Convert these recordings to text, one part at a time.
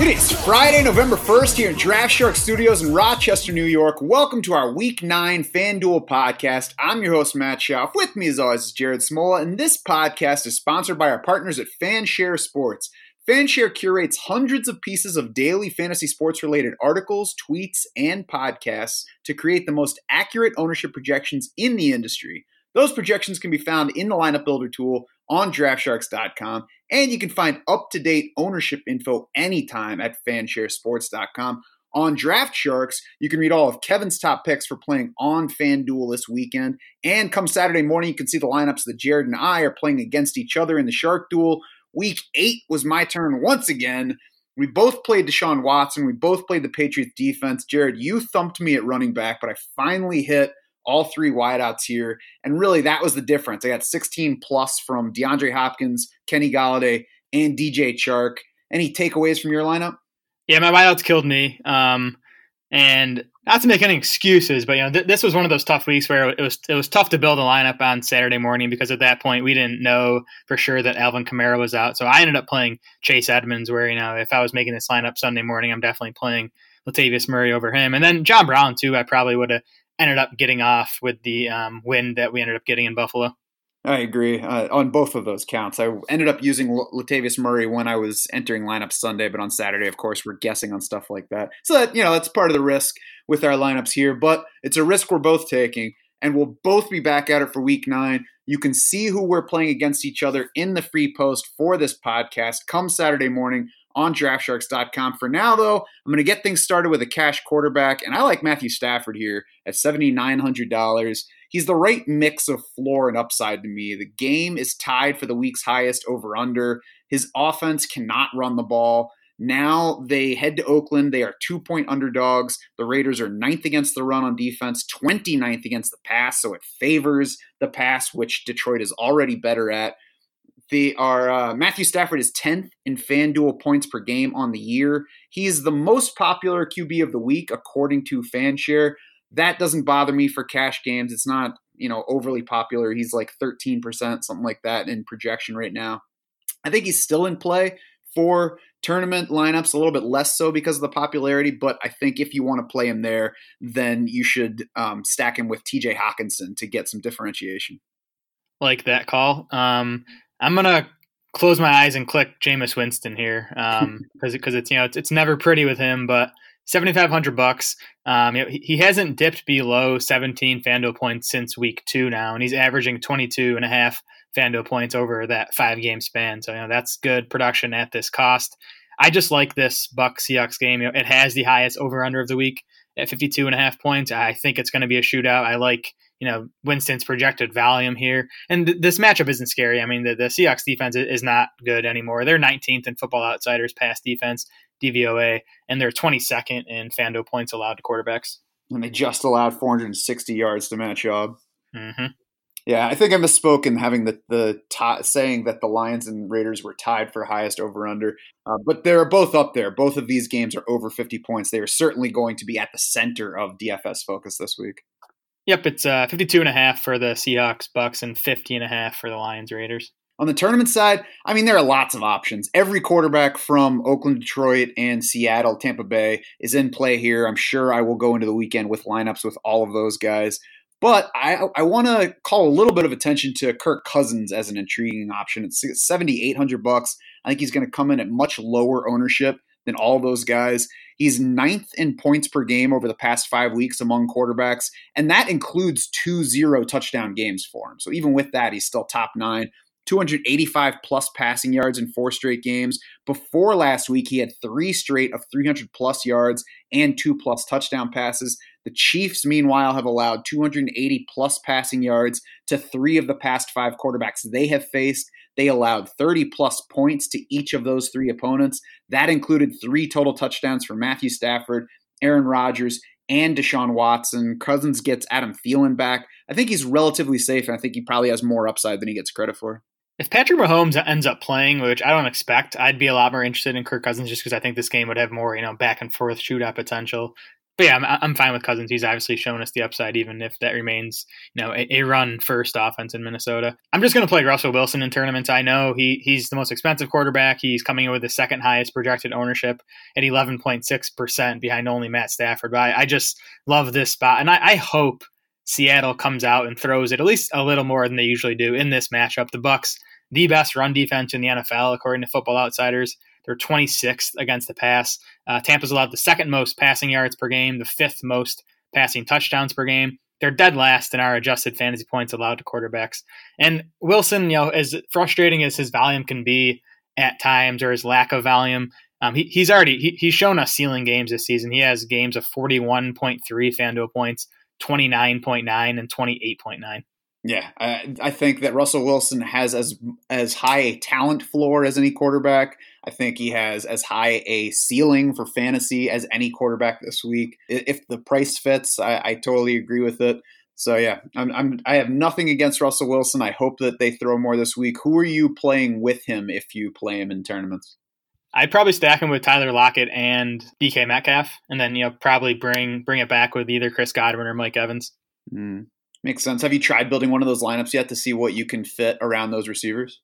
It is Friday, November 1st here in Draft Shark Studios in Rochester, New York. Welcome to our Week 9 FanDuel podcast. I'm your host, Matt Schauf. With me, as always, is Jared Smola, and this podcast is sponsored by our partners at Fanshare Sports. Fanshare curates hundreds of pieces of daily fantasy sports related articles, tweets, and podcasts to create the most accurate ownership projections in the industry. Those projections can be found in the lineup builder tool on draftsharks.com, and you can find up to date ownership info anytime at fansharesports.com. On Draft Sharks, you can read all of Kevin's top picks for playing on FanDuel this weekend. And come Saturday morning, you can see the lineups that Jared and I are playing against each other in the Shark Duel. Week eight was my turn once again. We both played Deshaun Watson. We both played the Patriots defense. Jared, you thumped me at running back, but I finally hit all three wideouts here. And really, that was the difference. I got 16 plus from DeAndre Hopkins, Kenny Golladay, and DJ Chark. Any takeaways from your lineup? Yeah, my wideouts killed me. Um, and not to make any excuses, but you know, th- this was one of those tough weeks where it was it was tough to build a lineup on Saturday morning because at that point we didn't know for sure that Alvin Kamara was out. So I ended up playing Chase Edmonds, where you know if I was making this lineup Sunday morning, I'm definitely playing Latavius Murray over him, and then John Brown too. I probably would have ended up getting off with the um, win that we ended up getting in Buffalo. I agree uh, on both of those counts. I ended up using Latavius Murray when I was entering lineup Sunday, but on Saturday, of course, we're guessing on stuff like that. So that you know that's part of the risk with our lineups here, but it's a risk we're both taking, and we'll both be back at it for Week Nine. You can see who we're playing against each other in the free post for this podcast come Saturday morning on draftsharks.com. For now, though, I'm going to get things started with a cash quarterback, and I like Matthew Stafford here at $7,900. He's the right mix of floor and upside to me. The game is tied for the week's highest over under. His offense cannot run the ball. Now they head to Oakland. They are two point underdogs. The Raiders are ninth against the run on defense, 29th against the pass. So it favors the pass, which Detroit is already better at. They are uh, Matthew Stafford is 10th in FanDuel points per game on the year. He's the most popular QB of the week according to FanShare. That doesn't bother me for cash games. It's not you know overly popular. He's like 13%, something like that in projection right now. I think he's still in play for tournament lineups, a little bit less so because of the popularity. But I think if you want to play him there, then you should um, stack him with TJ Hockenson to get some differentiation. Like that call. Um, I'm gonna close my eyes and click Jameis Winston here because um, because it's you know it's, it's never pretty with him, but. 7500 bucks. Um, you know, he, he hasn't dipped below 17 fanduel points since week two now and he's averaging 22 and a half fanduel points over that five game span. So you know that's good production at this cost. I just like this buck seahawks game. You know, it has the highest over under of the week at 52 and a half points. I think it's going to be a shootout. I like you know Winston's projected volume here, and th- this matchup isn't scary. I mean, the, the Seahawks defense is not good anymore. They're 19th in Football Outsiders pass defense DVOA, and they're 22nd in FanDuel points allowed to quarterbacks. And they just allowed 460 yards to Matt Schaub. Mm-hmm. Yeah, I think I misspoke in having the the t- saying that the Lions and Raiders were tied for highest over under, uh, but they're both up there. Both of these games are over 50 points. They are certainly going to be at the center of DFS focus this week. Yep, it's uh, 52 and a half for the Seahawks Bucs and 50 and a half for the Lions Raiders. On the tournament side, I mean, there are lots of options. Every quarterback from Oakland, Detroit, and Seattle, Tampa Bay is in play here. I'm sure I will go into the weekend with lineups with all of those guys. But I, I want to call a little bit of attention to Kirk Cousins as an intriguing option. It's 7,800 bucks. I think he's going to come in at much lower ownership than all those guys. He's ninth in points per game over the past five weeks among quarterbacks, and that includes two zero touchdown games for him. So even with that, he's still top nine. 285 plus passing yards in four straight games. Before last week, he had three straight of 300 plus yards and two plus touchdown passes. The Chiefs, meanwhile, have allowed 280 plus passing yards to three of the past five quarterbacks they have faced. They allowed 30 plus points to each of those three opponents. That included three total touchdowns for Matthew Stafford, Aaron Rodgers, and Deshaun Watson. Cousins gets Adam Thielen back. I think he's relatively safe, and I think he probably has more upside than he gets credit for. if Patrick Mahomes ends up playing, which I don't expect, I'd be a lot more interested in Kirk Cousins just because I think this game would have more, you know, back and forth shootout potential. But yeah, I'm, I'm fine with Cousins. He's obviously shown us the upside, even if that remains, you know, a, a run first offense in Minnesota. I'm just going to play Russell Wilson in tournaments. I know he he's the most expensive quarterback. He's coming in with the second highest projected ownership at 11.6 percent behind only Matt Stafford. But I, I just love this spot, and I, I hope Seattle comes out and throws it at least a little more than they usually do in this matchup. The Bucs the best run defense in the NFL, according to Football Outsiders. They're 26th against the pass. Uh, Tampa's allowed the second most passing yards per game, the fifth most passing touchdowns per game. They're dead last in our adjusted fantasy points allowed to quarterbacks. And Wilson, you know, as frustrating as his volume can be at times or his lack of volume, um, he, he's already he, he's shown us ceiling games this season. He has games of 41.3 FanDuel points, 29.9, and 28.9. Yeah, I, I think that Russell Wilson has as as high a talent floor as any quarterback. I think he has as high a ceiling for fantasy as any quarterback this week. If the price fits, I, I totally agree with it. So yeah, I'm, I'm I have nothing against Russell Wilson. I hope that they throw more this week. Who are you playing with him if you play him in tournaments? I'd probably stack him with Tyler Lockett and DK Metcalf, and then you know probably bring bring it back with either Chris Godwin or Mike Evans. Mm. Makes sense. Have you tried building one of those lineups yet to see what you can fit around those receivers?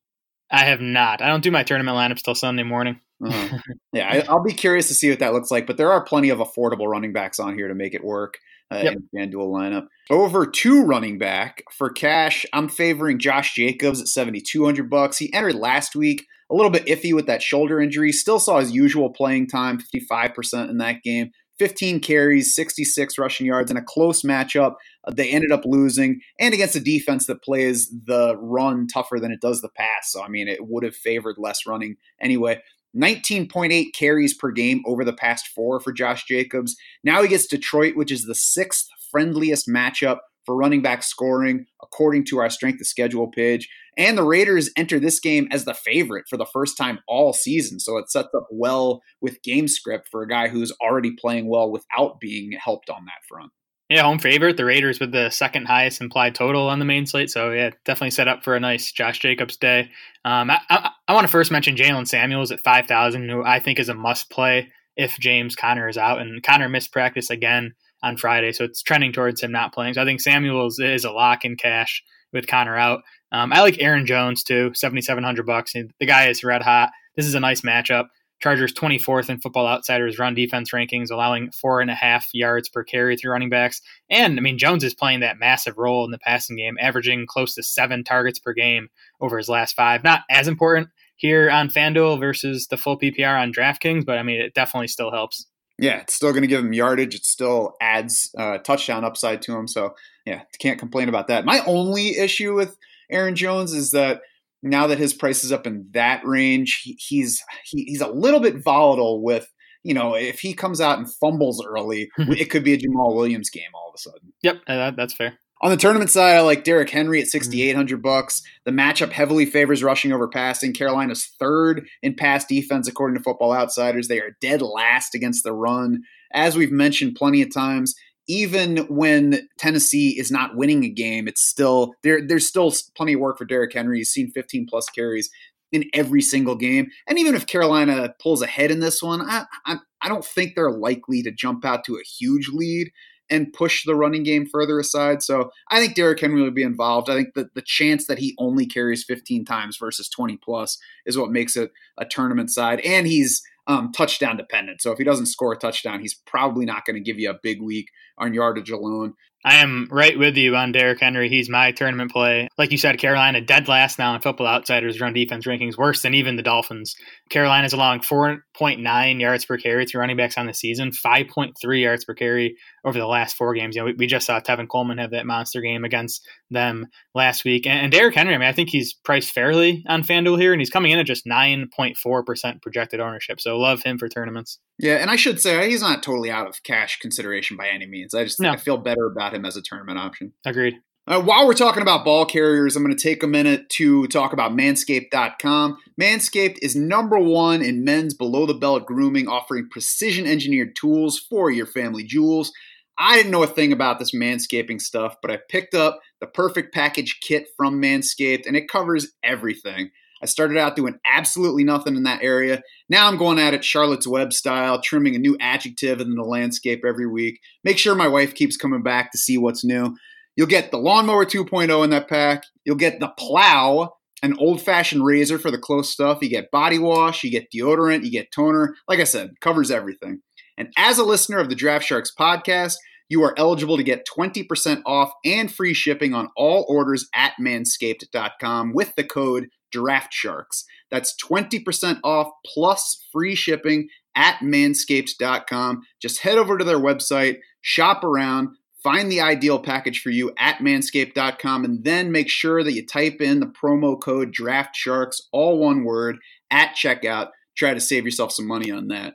I have not. I don't do my tournament lineups till Sunday morning. Uh-huh. yeah, I, will be curious to see what that looks like. But there are plenty of affordable running backs on here to make it work uh, yep. in FanDuel lineup. Over two running back for cash, I'm favoring Josh Jacobs at 7,200 bucks. He entered last week a little bit iffy with that shoulder injury. Still saw his usual playing time, 55% in that game. 15 carries, 66 rushing yards in a close matchup. They ended up losing, and against a defense that plays the run tougher than it does the pass. So, I mean, it would have favored less running anyway. 19.8 carries per game over the past four for Josh Jacobs. Now he gets Detroit, which is the sixth friendliest matchup for running back scoring, according to our strength of schedule page. And the Raiders enter this game as the favorite for the first time all season. So it sets up well with game script for a guy who's already playing well without being helped on that front. Yeah, home favorite. The Raiders with the second highest implied total on the main slate. So, yeah, definitely set up for a nice Josh Jacobs day. Um, I, I, I want to first mention Jaylen Samuels at 5,000, who I think is a must play if James Conner is out. And Conner missed practice again on Friday, so it's trending towards him not playing. So I think Samuels is a lock in cash with Conner out. Um, I like Aaron Jones too, seventy seven hundred bucks. The guy is red hot. This is a nice matchup. Chargers 24th in Football Outsiders run defense rankings, allowing four and a half yards per carry through running backs. And I mean, Jones is playing that massive role in the passing game, averaging close to seven targets per game over his last five. Not as important here on FanDuel versus the full PPR on DraftKings, but I mean, it definitely still helps. Yeah, it's still going to give him yardage. It still adds uh, touchdown upside to him. So, yeah, can't complain about that. My only issue with Aaron Jones is that now that his price is up in that range, he, he's he, he's a little bit volatile with you know if he comes out and fumbles early, it could be a Jamaal Williams game all of a sudden. Yep, uh, that, that's fair. On the tournament side, I like Derrick Henry at mm-hmm. 6,800 bucks. The matchup heavily favors rushing over passing. Carolina's third in pass defense, according to Football Outsiders. They are dead last against the run. As we've mentioned plenty of times, even when Tennessee is not winning a game, it's still there. There's still plenty of work for Derrick Henry. He's seen 15 plus carries in every single game. And even if Carolina pulls ahead in this one, I, I, I don't think they're likely to jump out to a huge lead and push the running game further aside. So I think Derrick Henry will be involved. I think that the chance that he only carries 15 times versus 20 plus is what makes it a tournament side. And he's um, touchdown dependent. So if he doesn't score a touchdown, he's probably not going to give you a big week on yardage alone. I am right with you on Derrick Henry. He's my tournament play. Like you said, Carolina dead last now in Football Outsiders run defense rankings, worse than even the Dolphins. Carolina's allowing 4.9 yards per carry to running backs on the season, 5.3 yards per carry over the last four games. You know, we, we just saw Tevin Coleman have that monster game against them last week. And, and Derrick Henry, I mean, I think he's priced fairly on FanDuel here, and he's coming in at just 9.4% projected ownership. So love him for tournaments. Yeah, and I should say he's not totally out of cash consideration by any means. I just no. I feel better about him as a tournament option. Agreed. Uh, while we're talking about ball carriers, I'm going to take a minute to talk about manscaped.com. Manscaped is number one in men's below the belt grooming, offering precision engineered tools for your family jewels. I didn't know a thing about this manscaping stuff, but I picked up the perfect package kit from Manscaped and it covers everything. I started out doing absolutely nothing in that area. Now I'm going at it Charlotte's Web style, trimming a new adjective in the landscape every week. Make sure my wife keeps coming back to see what's new. You'll get the Lawnmower 2.0 in that pack. You'll get the Plow, an old fashioned razor for the close stuff. You get body wash, you get deodorant, you get toner. Like I said, covers everything. And as a listener of the Draft Sharks podcast, you are eligible to get 20% off and free shipping on all orders at manscaped.com with the code DraftSharks. That's 20% off plus free shipping at manscaped.com. Just head over to their website, shop around, find the ideal package for you at manscaped.com, and then make sure that you type in the promo code Draft Sharks, all one word, at checkout. Try to save yourself some money on that.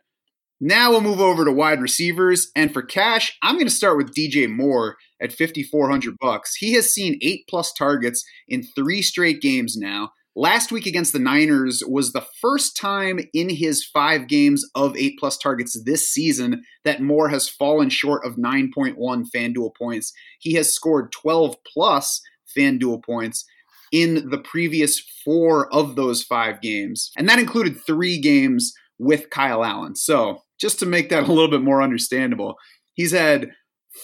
Now we'll move over to wide receivers, and for cash, I'm going to start with DJ Moore at 5400 bucks. He has seen 8 plus targets in 3 straight games now. Last week against the Niners was the first time in his 5 games of 8 plus targets this season that Moore has fallen short of 9.1 FanDuel points. He has scored 12 plus FanDuel points in the previous 4 of those 5 games. And that included 3 games with Kyle Allen. So, just to make that a little bit more understandable, he's had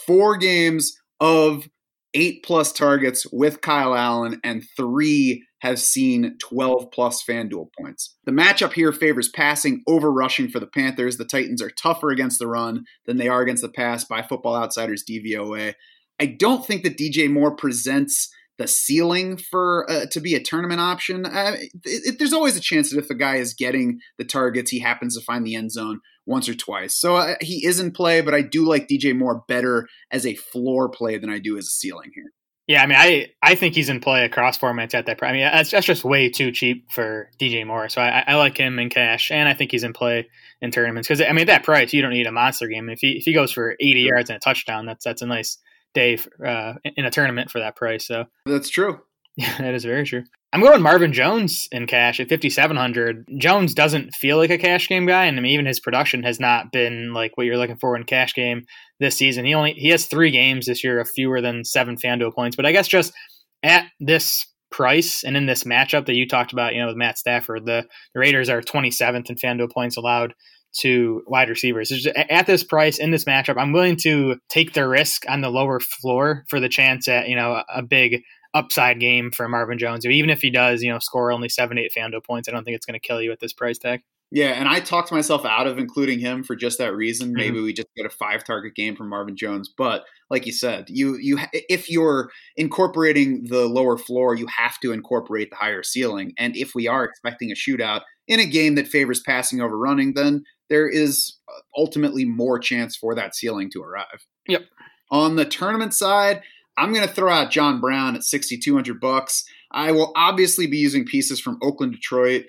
four games of eight plus targets with Kyle Allen, and three have seen 12 plus FanDuel points. The matchup here favors passing over rushing for the Panthers. The Titans are tougher against the run than they are against the pass by Football Outsiders DVOA. I don't think that DJ Moore presents the ceiling for uh, to be a tournament option. Uh, it, it, there's always a chance that if a guy is getting the targets, he happens to find the end zone once or twice. So uh, he is in play, but I do like DJ Moore better as a floor play than I do as a ceiling here. Yeah, I mean, I, I think he's in play across formats at that. Price. I mean, that's, that's just way too cheap for DJ Moore. So I, I like him in cash, and I think he's in play in tournaments because I mean, at that price, you don't need a monster game. If he if he goes for 80 yards and a touchdown, that's that's a nice day uh, in a tournament for that price. So that's true. Yeah, that is very true. I'm going Marvin Jones in cash at 5,700. Jones doesn't feel like a cash game guy, and I mean, even his production has not been like what you're looking for in cash game this season. He only he has three games this year of fewer than seven FanDuel points, but I guess just at this price and in this matchup that you talked about, you know, with Matt Stafford, the, the Raiders are 27th in FanDuel points allowed to wide receivers. Just, at this price in this matchup, I'm willing to take the risk on the lower floor for the chance at you know a big upside game for Marvin Jones. Even if he does, you know, score only seven, eight FanDuel points, I don't think it's going to kill you at this price tag. Yeah, and I talked myself out of including him for just that reason. Mm-hmm. Maybe we just get a five target game from Marvin Jones, but like you said, you you if you're incorporating the lower floor, you have to incorporate the higher ceiling. And if we are expecting a shootout in a game that favors passing over running, then there is uh, ultimately more chance for that ceiling to arrive. Yep. On the tournament side, I'm going to throw out John Brown at 6200 bucks. I will obviously be using pieces from Oakland, Detroit,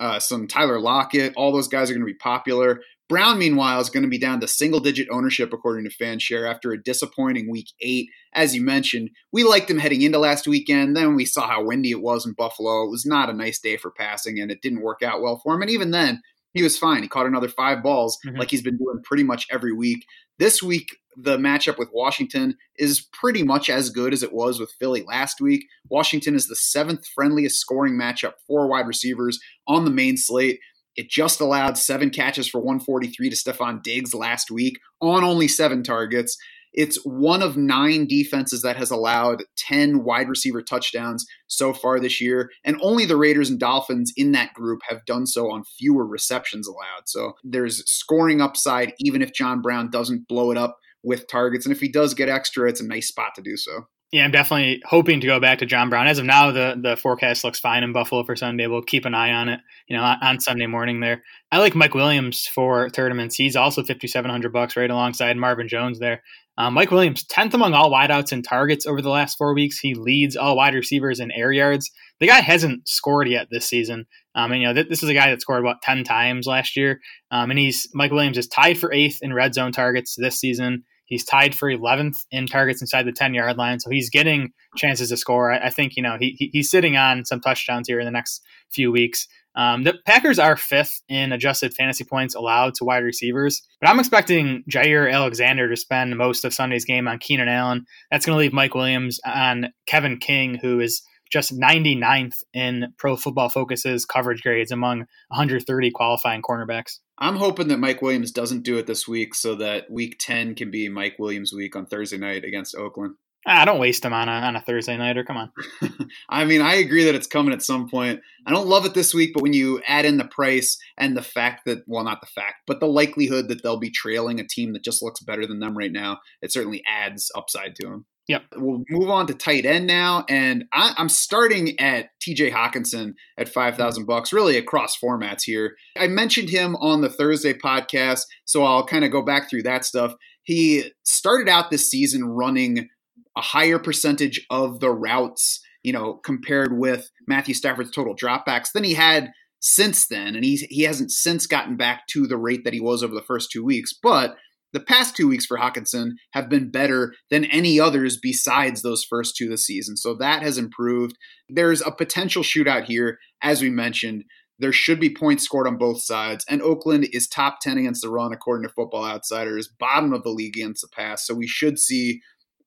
uh, some Tyler Lockett. All those guys are going to be popular. Brown, meanwhile, is going to be down to single digit ownership according to Fanshare after a disappointing week eight. As you mentioned, we liked him heading into last weekend. Then we saw how windy it was in Buffalo. It was not a nice day for passing, and it didn't work out well for him. And even then, he was fine. He caught another five balls mm-hmm. like he's been doing pretty much every week. This week, the matchup with Washington is pretty much as good as it was with Philly last week. Washington is the seventh friendliest scoring matchup for wide receivers on the main slate. It just allowed seven catches for 143 to Stefon Diggs last week on only seven targets. It's one of nine defenses that has allowed 10 wide receiver touchdowns so far this year. And only the Raiders and Dolphins in that group have done so on fewer receptions allowed. So there's scoring upside, even if John Brown doesn't blow it up with targets. And if he does get extra, it's a nice spot to do so. Yeah, I'm definitely hoping to go back to John Brown. As of now, the the forecast looks fine in Buffalo for Sunday. We'll keep an eye on it, you know, on Sunday morning there. I like Mike Williams for tournaments. He's also 5700 bucks right alongside Marvin Jones there. Um, Mike Williams, 10th among all wideouts in targets over the last four weeks. He leads all wide receivers in air yards. The guy hasn't scored yet this season. Um, and, you know, th- this is a guy that scored about 10 times last year. Um, and he's, Mike Williams is tied for eighth in red zone targets this season. He's tied for 11th in targets inside the 10 yard line, so he's getting chances to score. I, I think you know he, he's sitting on some touchdowns here in the next few weeks. Um, the Packers are fifth in adjusted fantasy points allowed to wide receivers, but I'm expecting Jaire Alexander to spend most of Sunday's game on Keenan Allen. That's going to leave Mike Williams on Kevin King, who is just 99th in Pro Football Focus's coverage grades among 130 qualifying cornerbacks. I'm hoping that Mike Williams doesn't do it this week so that week 10 can be Mike Williams week on Thursday night against Oakland. Ah, don't waste him on a, on a Thursday nighter. Come on. I mean, I agree that it's coming at some point. I don't love it this week, but when you add in the price and the fact that, well, not the fact, but the likelihood that they'll be trailing a team that just looks better than them right now, it certainly adds upside to them. Yep. We'll move on to tight end now, and I, am starting at T.J. Hockenson at five hmm. thousand bucks, really across formats here. I mentioned him on the Thursday podcast, so I'll kind of go back through that stuff. He started out this season running a higher percentage of the routes, you know, compared with Matthew Stafford's total dropbacks than he had since then, and he's he hasn't since gotten back to the rate that he was over the first two weeks, but the past two weeks for Hockenson have been better than any others besides those first two this season. So that has improved. There's a potential shootout here, as we mentioned. There should be points scored on both sides. And Oakland is top 10 against the run, according to Football Outsiders, bottom of the league against the pass. So we should see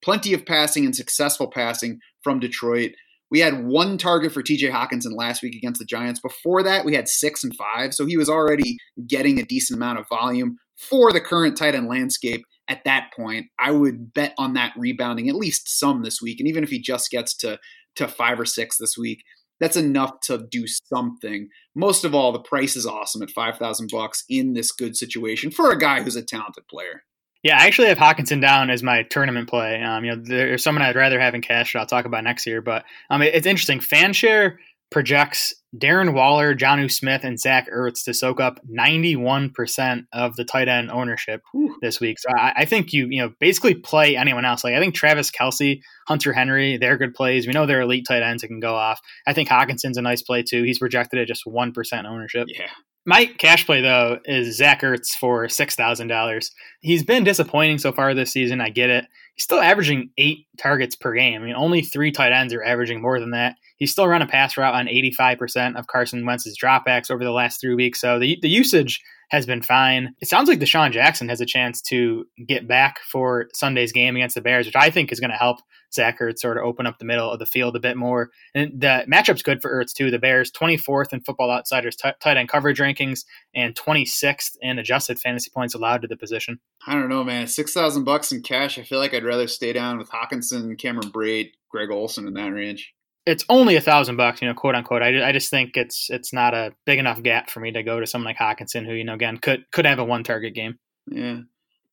plenty of passing and successful passing from Detroit. We had one target for TJ Hockenson last week against the Giants. Before that, we had six and five. So he was already getting a decent amount of volume for the current tight end landscape at that point, I would bet on that rebounding at least some this week. And even if he just gets to to five or six this week, that's enough to do something. Most of all, the price is awesome at five thousand bucks in this good situation for a guy who's a talented player. Yeah, I actually have Hockenson down as my tournament play. Um, you know, there's someone I'd rather have in cash that I'll talk about next year. But um, it's interesting. Fanshare projects Darren Waller, Jonnu Smith, and Zach Ertz to soak up 91% of the tight end ownership Ooh. this week. So I, I, think you, you know, basically play anyone else. Like I think Travis Kelce, Hunter Henry, they're good plays. We know they're elite tight ends that can go off. I think Hockenson's a nice play too. He's projected at just 1% ownership. Yeah. My cash play though is Zach Ertz for six thousand dollars. He's been disappointing so far this season. I get it. He's still averaging eight targets per game. I mean, only three tight ends are averaging more than that. He's still run a pass route on 85% of Carson Wentz's dropbacks over the last three weeks. So the, the usage has been fine. It sounds like DeSean Jackson has a chance to get back for Sunday's game against the Bears, which I think is going to help Zach Ertz sort of open up the middle of the field a bit more. And the matchup's good for Ertz too. The Bears 24th in Football Outsiders t- tight end coverage rankings and 26th in adjusted fantasy points allowed to the position. I don't know, man. Six thousand bucks in cash. I feel like I'd rather stay down with Hockenson, Cameron Brate, Greg Olsen in that range it's only a thousand bucks, you know, quote unquote. I, I just think it's it's not a big enough gap for me to go to someone like Hockenson, who you know again could could have a one target game. Yeah,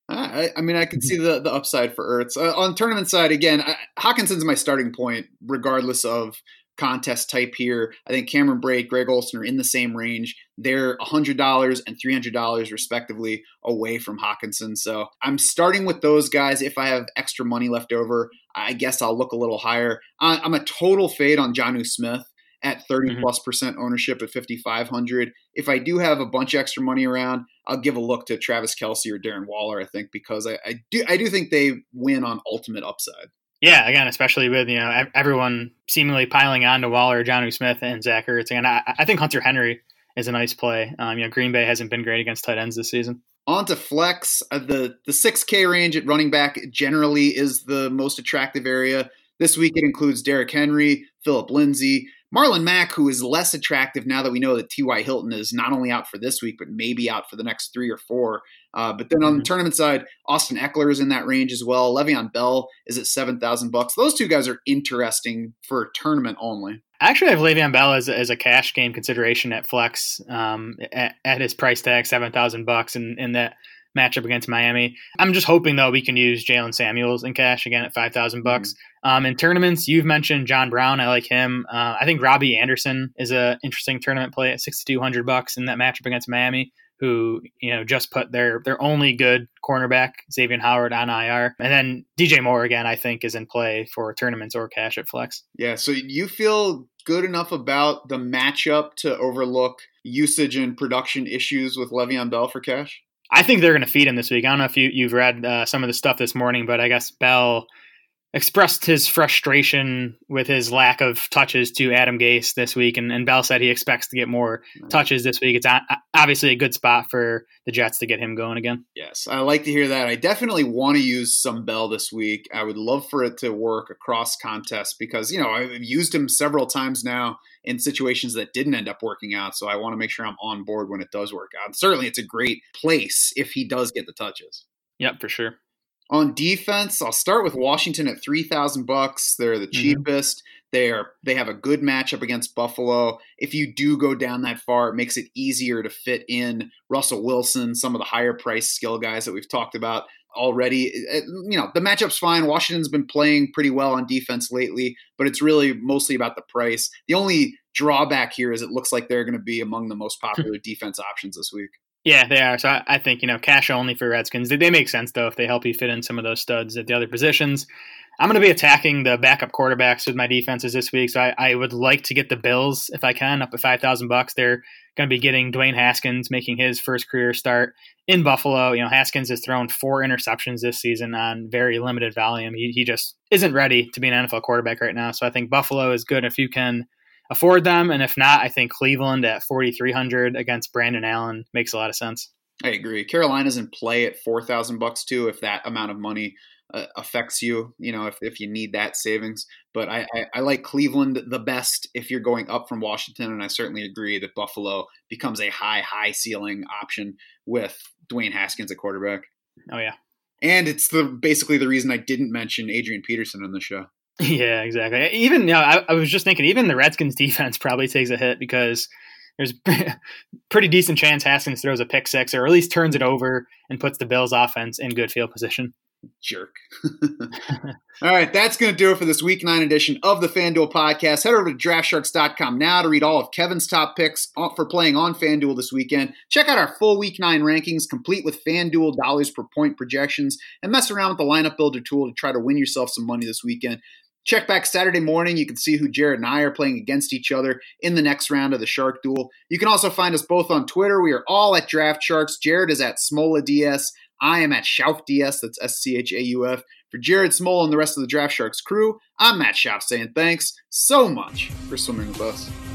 I, I mean, I can see the the upside for Ertz uh, on tournament side. Again, I, Hockenson's my starting point, regardless of contest type here. I think Cameron Brate, Greg Olsen are in the same range. They're $100 and $300 respectively away from Hockenson. So I'm starting with those guys. If I have extra money left over, I guess I'll look a little higher. I'm a total fade on Jonnu Smith at 30 mm-hmm. plus percent ownership at 5500 if i do have a bunch of extra money around i'll give a look to travis kelce or darren waller i think because I, I do i do think they win on ultimate upside yeah, again, especially with you know everyone seemingly piling on to Waller, Jonnu Smith, and Zach Ertz. Again, I, I think Hunter Henry is a nice play. Um, you know, Green Bay hasn't been great against tight ends this season. On to flex, uh, the the six K range at running back generally is the most attractive area. This week it includes Derrick Henry, Phillip Lindsay, Marlon Mack, who is less attractive now that we know that T.Y. Hilton is not only out for this week, but maybe out for the next three or four. Uh, but then on the mm-hmm. tournament side, Austin Ekeler is in that range as well. Le'Veon Bell is at seven thousand bucks. Those two guys are interesting for tournament only. Actually, I actually have Le'Veon Bell as, as a cash game consideration at flex um, at, at, his price tag, seven thousand bucks, and in that matchup against Miami. I'm just hoping though we can use Jaylen Samuels in cash again at five thousand bucks. Mm-hmm. Um, in tournaments, you've mentioned John Brown. I like him. Uh, I think Robby Anderson is a interesting tournament play at sixty two hundred bucks in that matchup against Miami. Who you know just put their their only good cornerback Xavien Howard on IR, and then DJ Moore again. I think is in play for tournaments or cash at flex. Yeah, so you feel good enough about the matchup to overlook usage and production issues with Le'Veon Bell for cash? I think they're going to feed him this week. I don't know if you, you've read uh, some of the stuff this morning, but I guess Bell expressed his frustration with his lack of touches to Adam Gase this week, and, and Bell said he expects to get more touches this week. It's obviously a good spot for the Jets to get him going again. Yes, I like to hear that. I definitely want to use some Bell this week. I would love for it to work across contests because you know I've used him several times now in situations that didn't end up working out. So I want to make sure I'm on board when it does work out. certainly, it's a great place if he does get the touches. Yep, for sure. On defense, I'll start with Washington at three thousand bucks. They're the mm-hmm. cheapest. They are they have a good matchup against Buffalo. If you do go down that far, it makes it easier to fit in Russell Wilson, some of the higher price skill guys that we've talked about already. You know, the matchup's fine. Washington's been playing pretty well on defense lately, but it's really mostly about the price. The only drawback here is it looks like they're going to be among the most popular defense options this week. Yeah, they are. So I, I, think you know cash only for Redskins. They, they, make sense though if they help you fit in some of those studs at the other positions. I'm going to be attacking the backup quarterbacks with my defenses this week, so I, I would like to get the Bills if I can up five thousand bucks. They're going to be getting Dwayne Haskins making his first career start in Buffalo. You know, Haskins has thrown four interceptions this season on very limited volume. He he just isn't ready to be an NFL quarterback right now. So I think Buffalo is good if you can afford them. And if not, I think Cleveland at 4,300 against Brandon Allen makes a lot of sense. I agree. Carolina's in play at 4,000 bucks too, if that amount of money uh, affects you, you know, if, if you need that savings. But I, I, I, like Cleveland the best if you're going up from Washington. And I certainly agree that Buffalo becomes a high, high ceiling option with Dwayne Haskins at quarterback. Oh, yeah. And it's the basically the reason I didn't mention Adrian Peterson on the show. Yeah, exactly. Even you know, I, I was just thinking, even the Redskins defense probably takes a hit because there's pretty decent chance Haskins throws a pick six or at least turns it over and puts the Bills offense in good field position. Jerk. All right, that's going to do it for this week nine edition of the FanDuel podcast. Head over to draftsharks.com now to read all of Kevin's top picks for playing on FanDuel this weekend. Check out our full week nine rankings, complete with FanDuel dollars per point projections, and mess around with the lineup builder tool to try to win yourself some money this weekend. Check back Saturday morning. You can see who Jared and I are playing against each other in the next round of the Shark Duel. You can also find us both on Twitter. We are all at Draft Sharks. Jared is at Smola DS. I am at Schauf DS. That's S C H A U F. For Jared Smola and the rest of the Draft Sharks crew, I'm Matt Schauf saying thanks so much for swimming with us.